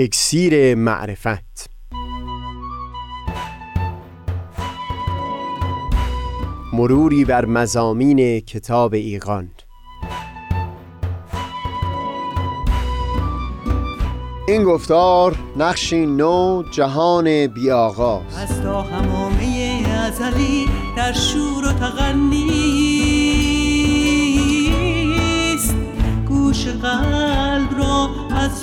اکسیر معرفت. مروری بر مزامین کتاب ایقان این گفتار نقشی نو جهان بی از تا همامه ازلی در شور و تغنیست گوش قلب را از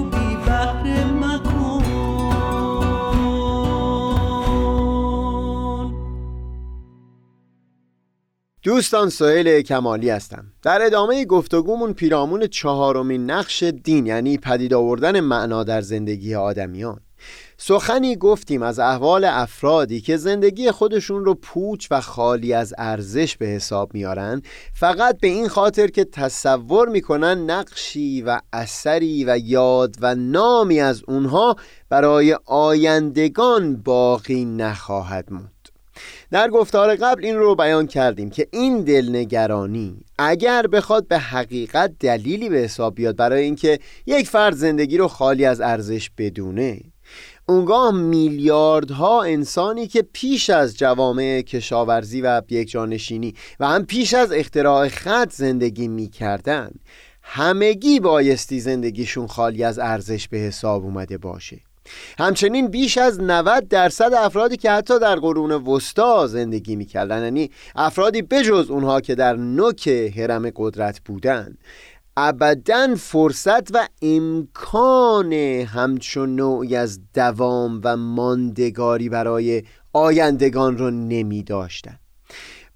دوستان سهیل کمالی هستم. در ادامه گفتگومون پیرامون چهارمین نقش دین یعنی پدید آوردن معنا در زندگی آدمیان. سخنی گفتیم از احوال افرادی که زندگی خودشون رو پوچ و خالی از ارزش به حساب میارن فقط به این خاطر که تصور می‌کنن نقشی و اثری و یاد و نامی از اونها برای آیندگان باقی نخواهد موند. در گفتار قبل این رو بیان کردیم که این دلنگرانی اگر بخواد به حقیقت دلیلی به حساب بیاد برای اینکه یک فرد زندگی رو خالی از ارزش بدونه اونگاه میلیاردها انسانی که پیش از جوامع کشاورزی و یکجانشینی و هم پیش از اختراع خط زندگی می‌کردن همگی بایستی زندگیشون خالی از ارزش به حساب اومده باشه. همچنین بیش از 90 درصد افرادی که حتی در قرون وسطا زندگی می‌کردن یعنی افرادی بجز اونها که در نوک حرم قدرت بودن ابدا فرصت و امکان همچون نوعی از دوام و ماندگاری برای آیندگان رو نمی داشتن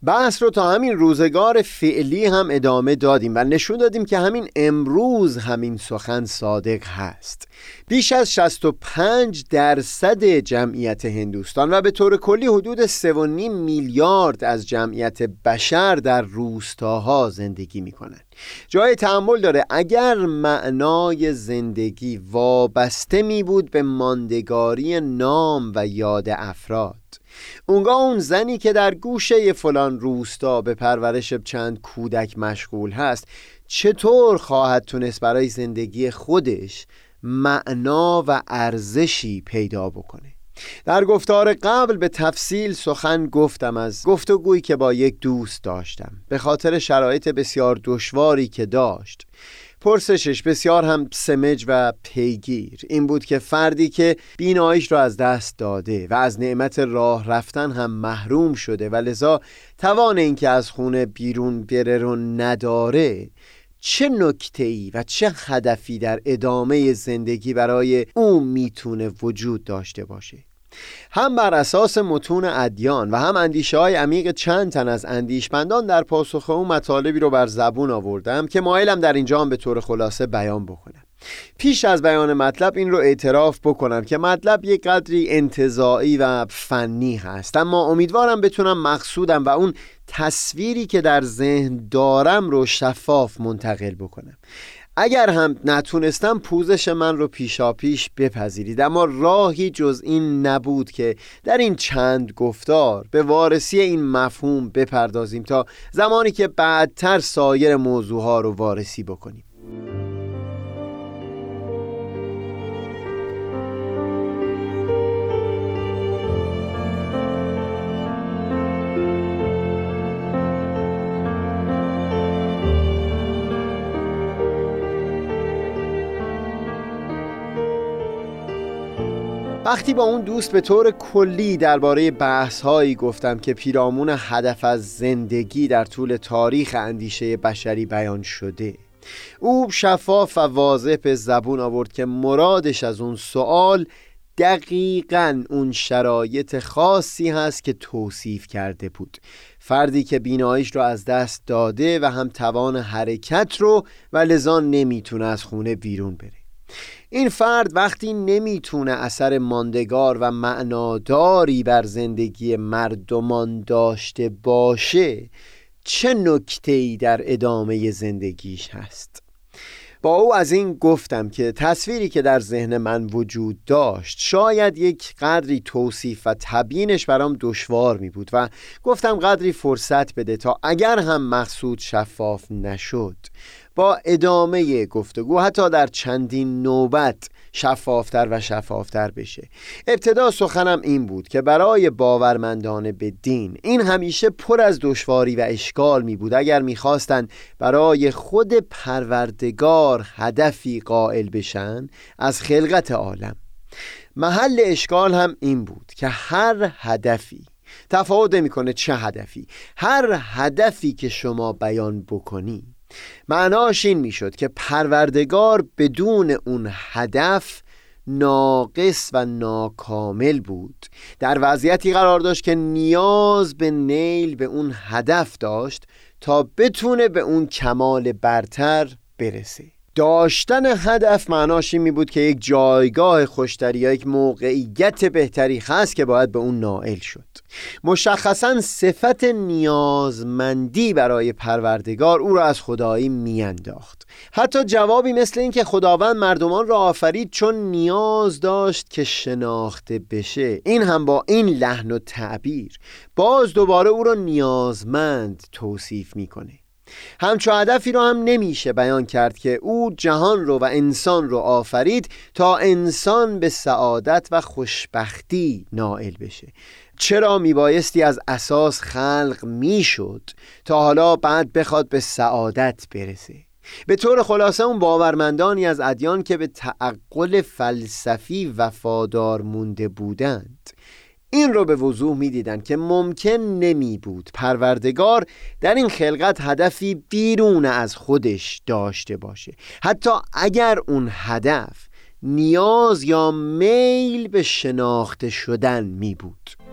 بحث رو تا همین روزگار فعلی هم ادامه دادیم و نشون دادیم که همین امروز همین سخن صادق هست. بیش از 65 درصد جمعیت هندوستان و به طور کلی حدود 3.5 میلیارد از جمعیت بشر در روستاها زندگی می کنند جای تحمل داره اگر معنای زندگی وابسته می بود به ماندگاری نام و یاد افراد. اونگاه اون زنی که در گوشه فلان روستا به پرورش چند کودک مشغول هست چطور خواهد تونست برای زندگی خودش معنا و ارزشی پیدا بکنه؟ در گفتار قبل به تفصیل سخن گفتم از گفتگویی که با یک دوست داشتم به خاطر شرایط بسیار دشواری که داشت. پرسشش بسیار هم سمج و پیگیر. این بود که فردی که بینایش را از دست داده و از نعمت راه رفتن هم محروم شده و لذا توان اینکه از خونه بیرون بره رو نداره چه نکته ای و چه هدفی در ادامه زندگی برای او می‌تونه وجود داشته باشه؟ هم بر اساس متون ادیان و هم اندیشه های عمیق چند تن از اندیشمندان در پاسخ او مطالبی رو بر زبون آوردم که مایلم در اینجا هم به طور خلاصه بیان بکنم. پیش از بیان مطلب این رو اعتراف بکنم که مطلب یک قدری انتظاعی و فنی هست اما امیدوارم بتونم مقصودم و اون تصویری که در ذهن دارم رو شفاف منتقل بکنم. اگر هم نتونستم پوزش من رو پیشا پیش بپذیرید. اما راهی جز این نبود که در این چند گفتار به وارسی این مفهوم بپردازیم تا زمانی که بعدتر سایر موضوعها رو وارسی بکنیم. وقتی با اون دوست به طور کلی درباره بحث هایی گفتم که پیرامون هدف از زندگی در طول تاریخ اندیشه بشری بیان شده او شفاف و واضح به زبون آورد که مرادش از اون سوال دقیقا اون شرایط خاصی هست که توصیف کرده بود. فردی که بینایش رو از دست داده و هم توان حرکت رو و لذا نمی‌تونه از خونه بیرون بره. این فرد وقتی نمی‌تونه اثر ماندگار و معناداری بر زندگی مردمان داشته باشه چه نکته ای در ادامه زندگیش هست؟ با او از این گفتم که تصویری که در ذهن من وجود داشت شاید یک قدری توصیف و تبیینش برام دشوار می بود و گفتم قدری فرصت بده تا اگر هم مقصود شفاف نشد. با ادامه گفتگو حتی در چندین نوبت شفافتر و شفافتر بشه. ابتدا سخنم این بود که برای باورمندان به دین این همیشه پر از دشواری و اشکال می بود. اگر می‌خواستند برای خود پروردگار هدفی قائل بشن از خلقت عالم. محل اشکال هم این بود که هر هدفی تفاوت می‌کنه چه هدفی هر هدفی که شما بیان بکنی معناش این می‌شد که پروردگار بدون اون هدف ناقص و ناکامل بود. در وضعیتی قرار داشت که نیاز به نیل به اون هدف داشت تا بتونه به اون کمال برتر برسه. داشتن هدف معناش این می بود که یک جایگاه خوشتری یا یک موقعیت بهتری هست که باید به اون نائل شد. مشخصا صفت نیازمندی برای پروردگار او را از خدایی میانداخت. حتی جوابی مثل این که خداوند مردمان را آفرید چون نیاز داشت که شناخته بشه. این هم با این لحن و تعبیر باز دوباره او را نیازمند توصیف می‌کنه. همچو هدفی رو هم نمیشه بیان کرد که او جهان رو و انسان رو آفرید تا انسان به سعادت و خوشبختی نائل بشه. چرا میبایستی از اساس خلق می‌شد تا حالا بعد بخواد به سعادت برسه؟ به طور خلاصه اون باورمندانی از ادیان که به تعقل فلسفی وفادار مونده بودند. این رو به وضوح می‌دیدند که ممکن نمی بود پروردگار در این خلقت هدفی بیرون از خودش داشته باشه. حتی اگر اون هدف نیاز یا میل به شناخته شدن می بود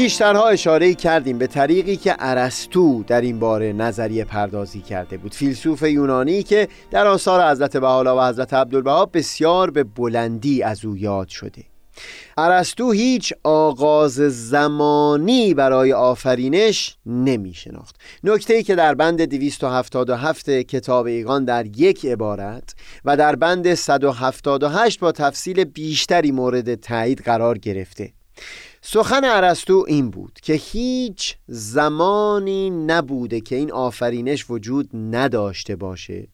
پیشترها اشاره کردیم به طریقی که ارسطو در این باره نظریه پردازی کرده بود. فیلسوف یونانی که در آثار حضرت بحالا و حضرت عبدالبها بسیار به بلندی از او یاد شده. ارسطو هیچ آغاز زمانی برای آفرینش نمی شناخت نکته ای که در بند 277 کتاب ایگان در یک عبارت و در بند 178 با تفصیل بیشتری مورد تایید قرار گرفته. سخن ارسطو این بود که هیچ زمانی نبوده که این آفرینش وجود نداشته باشه.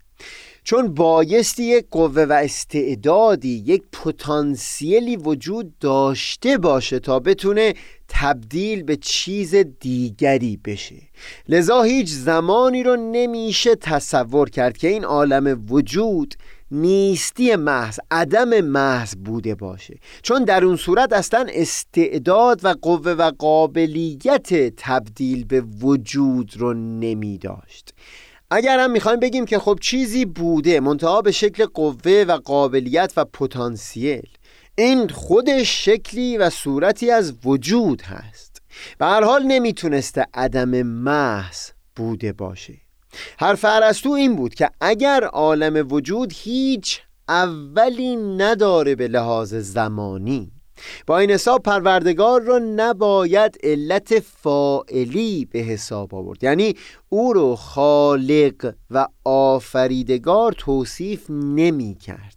چون بایستی یک قوه و استعدادی یک پتانسیلی وجود داشته باشه تا بتونه تبدیل به چیز دیگری بشه. لذا هیچ زمانی رو نمیشه تصور کرد که این عالم وجود نیستی محض عدم محض بوده باشه. چون در اون صورت اصلا استعداد و قوه و قابلیت تبدیل به وجود رو نمی داشت اگر هم می‌خوایم بگیم که خب چیزی بوده منتها به شکل قوه و قابلیت و پتانسیل این خودش شکلی و صورتی از وجود هست. به هر حال نمی‌تونسته عدم محض بوده باشه. حرف ارسطو این بود که اگر عالم وجود هیچ اولی نداره به لحاظ زمانی با این حساب پروردگار را نباید علت فائلی به حساب آورد. یعنی او رو خالق و آفریدگار توصیف نمی کرد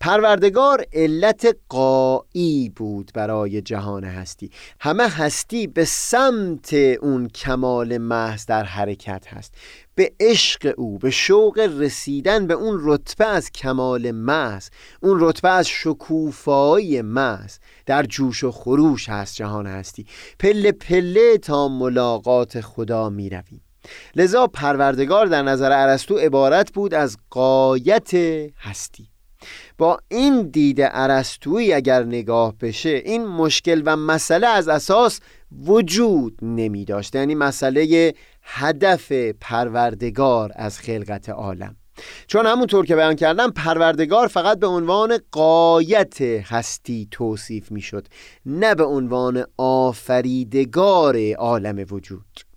پروردگار علت قایی بود برای جهان هستی. همه هستی به سمت اون کمال محض در حرکت هست. به عشق او به شوق رسیدن به اون رتبه از کمال محض اون رتبه از شکوفایی محض در جوش و خروش هست جهان هستی. پله پله تا ملاقات خدا می رویم لذا پروردگار در نظر ارسطو عبارت بود از قایت هستی. با این دید عرستویی اگر نگاه بشه این مشکل و مسئله از اساس وجود نمی داشت یعنی مسئله هدف پروردگار از خلقت عالم. چون همونطور که بیان کردم پروردگار فقط به عنوان قایت هستی توصیف می شد نه به عنوان آفریدگار عالم وجود.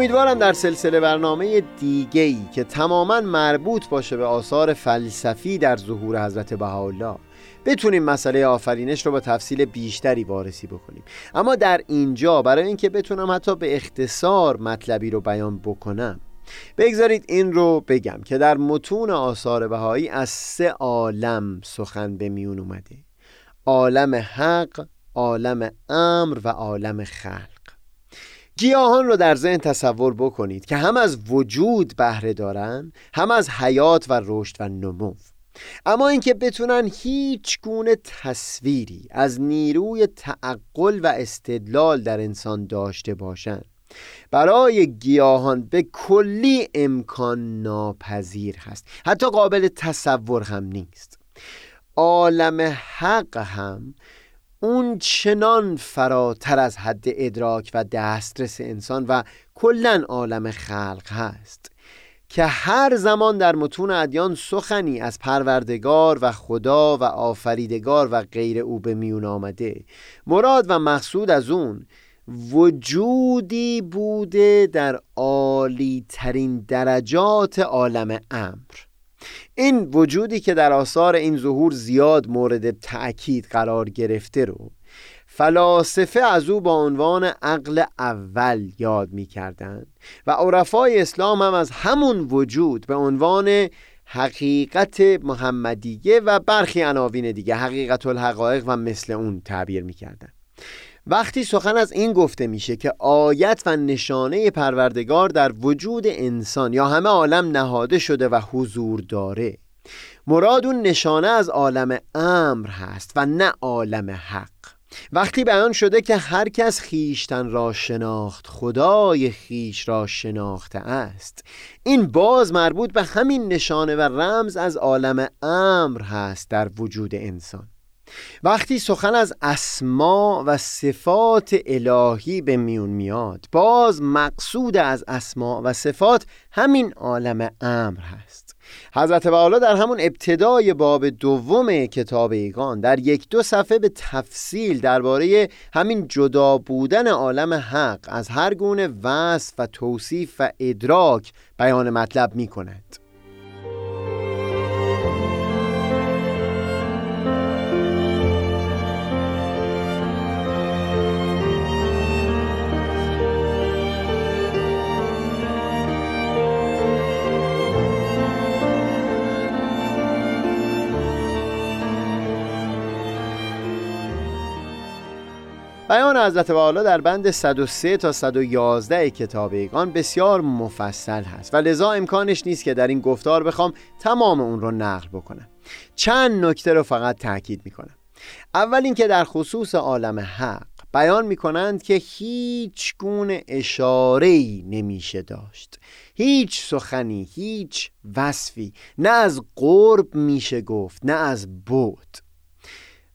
امیدوارم در سلسله برنامه دیگه ای که تماما مربوط باشه به آثار فلسفی در ظهور حضرت بهاءالله بتونیم مسئله آفرینش رو با تفصیل بیشتری وارسی بکنیم. اما در اینجا برای اینکه بتونم حتی به اختصار مطلبی رو بیان بکنم بگذارید این رو بگم که در متون آثار بهایی از سه عالم سخن به میون اومده. عالم حق، عالم امر و عالم خلق. گیاهان رو در ذهن تصور بکنید که هم از وجود بهره دارن هم از حیات و رشد و نمو. اما اینکه بتونن هیچ گونه تصویری از نیروی تعقل و استدلال در انسان داشته باشند برای گیاهان به کلی امکان ناپذیر هست. حتی قابل تصور هم نیست. عالم حق هم اون چنان فراتر از حد ادراک و دسترس انسان و کلا عالم خلق هست که هر زمان در متون ادیان سخنی از پروردگار و خدا و آفریدگار و غیر او به میون آمده مراد و مقصود از اون وجودی بوده در عالی ترین درجات عالم امر. این وجودی که در آثار این ظهور زیاد مورد تأکید قرار گرفته رو فلاسفه از او با عنوان عقل اول یاد می کردن و عرفای اسلام هم از همون وجود به عنوان حقیقت محمدیه و برخی عناوین دیگه حقیقت الحقایق و مثل اون تعبیر می کردن. وقتی سخن از این گفته میشه که آیت و نشانه پروردگار در وجود انسان یا همه عالم نهاده شده و حضور داره مراد اون نشانه از عالم امر هست و نه عالم حق. وقتی بیان شده که هر کس خیشتن را شناخت خدای خیش را شناخته است این باز مربوط به همین نشانه و رمز از عالم امر هست در وجود انسان. وقتی سخن از اسما و صفات الهی به میون میاد باز مقصود از اسما و صفات همین عالم امر هست. حضرت والا در همون ابتدای باب دوم کتاب ایگان در یک دو صفحه به تفصیل درباره همین جدا بودن عالم حق از هر گونه وصف و توصیف و ادراک بیان مطلب می کند بیان حضرت والا در بند 103 تا 111 کتاب ایگان بسیار مفصل هست و لذا امکانش نیست که در این گفتار بخوام تمام اون رو نقل بکنم. چند نکته رو فقط تاکید می‌کنم. اول اینکه در خصوص عالم حق بیان می‌کنند که هیچ گونه اشاره نمیشه داشت. هیچ سخنی هیچ وصفی. نه از قرب میشه گفت نه از بود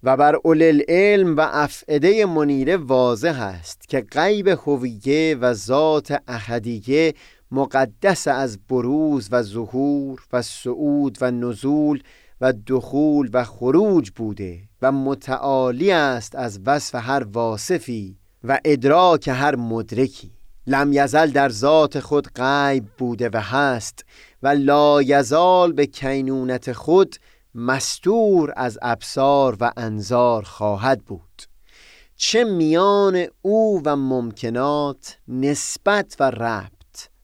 و بر اول علم و افعده منیره واضح است که غیب هویه و ذات احدیه مقدس از بروز و ظهور و صعود و نزول و دخول و خروج بوده و متعالی است از وصف هر واصفی و ادراک هر مدرکی. لم یزل در ذات خود غیب بوده و هست و لا یزال به کینونت خود مستور از ابصار و انظار خواهد بود. چه میان او و ممکنات نسبت و ربط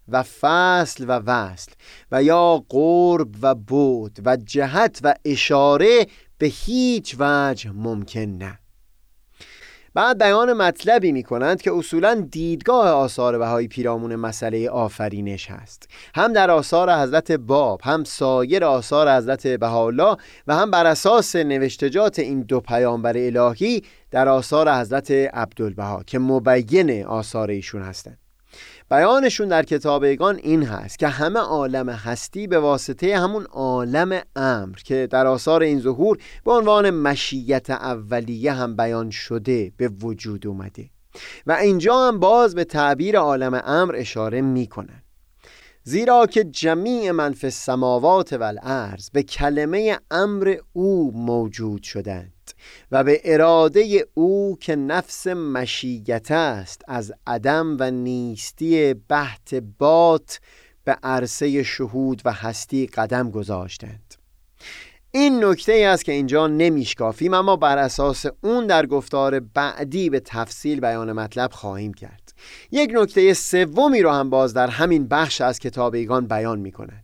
و فصل و وصل و یا قرب و بود و جهت و اشاره به هیچ وجه ممکن نه. بعد بیان مطلبی می کنند که اصولا دیدگاه آثار بهایی پیرامون مسئله آفرینش هست. هم در آثار حضرت باب هم سایر آثار حضرت بهاءالله و هم بر اساس نوشتجات این دو پیامبر الهی در آثار حضرت عبدالبها که مبین آثار ایشون هستند. بیانشون در کتابگان این هست که همه عالم هستی به واسطه همون عالم امر که در آثار این ظهور به عنوان مشیت اولیه هم بیان شده به وجود اومده و اینجا هم باز به تعبیر عالم امر اشاره می کنن. زیرا که جمیع من فی السماوات و به کلمه امر او موجود شدند و به اراده او که نفس مشیت است از عدم و نیستی بحت بات به عرصه شهود و هستی قدم گذاشتند. این نکته ای است که اینجا نمیشکافیم اما بر اساس اون در گفتار بعدی به تفصیل بیان مطلب خواهیم کرد. یک نکته سومی رو هم باز در همین بخش از کتاب ایگان بیان می کند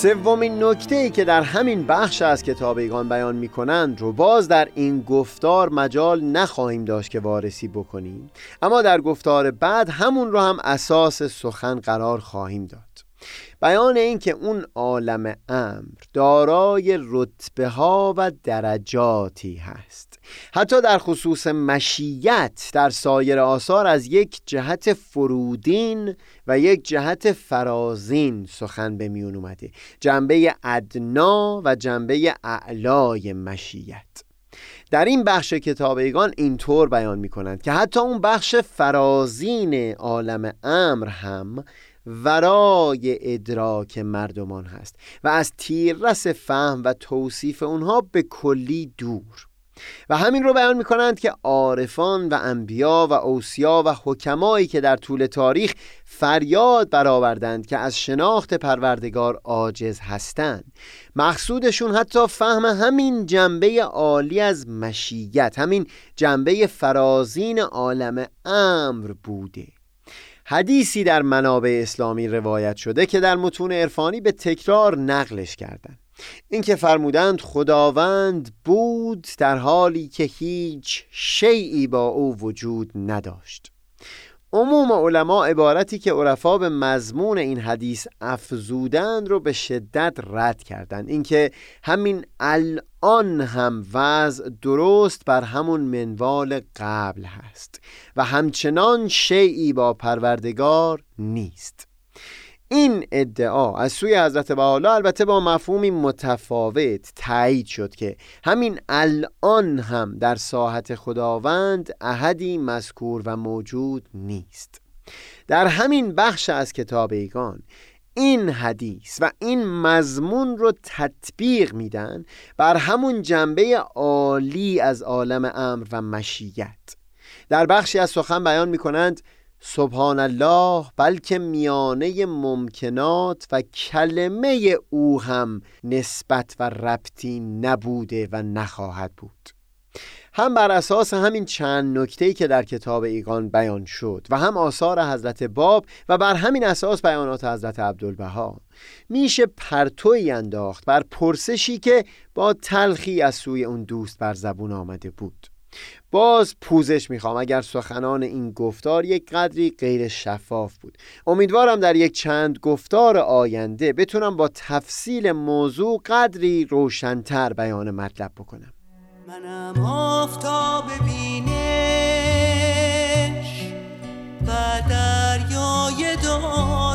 سومین نکته ای که در همین بخش از کتابیگان بیان می کنند رو باز در این گفتار مجال نخواهیم داشت که وارسی بکنیم. اما در گفتار بعد همون رو هم اساس سخن قرار خواهیم داد. بیان این که اون عالم امر دارای رتبه ها و درجاتی هست. حتی در خصوص مشیت در سایر آثار از یک جهت فرودین و یک جهت فرازین سخن به میون اومده. جنبه ادنا و جنبه اعلای مشیت. در این بخش کتابیگان اینطور بیان می کنند که حتی اون بخش فرازین عالم امر هم ورای ادراک مردمان هست و از تیررس فهم و توصیف اونها به کلی دور. و همین رو بیان می کنند که عارفان و انبیا و اوسیا و حکمایی که در طول تاریخ فریاد برآوردند که از شناخت پروردگار عاجز هستند. مقصودشون حتی فهم همین جنبه عالی از مشیت همین جنبه فرازین عالم امر بوده. حدیثی در منابع اسلامی روایت شده که در متون عرفانی به تکرار نقلش کردند اینکه فرمودند خداوند بود در حالی که هیچ شیعی با او وجود نداشت. عموم علما عبارتی که عرفا به مضمون این حدیث افزودند رو به شدت رد کردند. اینکه همین هم وضع درست بر همون منوال قبل هست و همچنان شیعی با پروردگار نیست. این ادعا از سوی حضرت بحالا البته با مفهومی متفاوت تایید شد که همین الان هم در ساحت خداوند احدی مذکور و موجود نیست. در همین بخش از کتاب ایگان این حدیث و این مضمون رو تطبیق میدن بر همون جنبه عالی از عالم امر و مشیت. در بخشی از سخن بیان می‌کنند سبحان الله بلکه میانه ممکنات و کلمه او هم نسبت و ربطی نبوده و نخواهد بود. هم بر اساس همین چند نکته که در کتاب ایگان بیان شد و هم آثار حضرت باب و بر همین اساس بیانات حضرت عبدالبها. میشه پرتوی انداخت بر پرسشی که با تلخی از سوی اون دوست بر زبون آمده بود. باز پوزش می‌خوام اگر سخنان این گفتار یک قدری غیر شفاف بود. امیدوارم در یک چند گفتار آینده بتونم با تفصیل موضوع قدری روشنتر بیان مطلب بکنم. منم آفتاب بینش و دریای دانش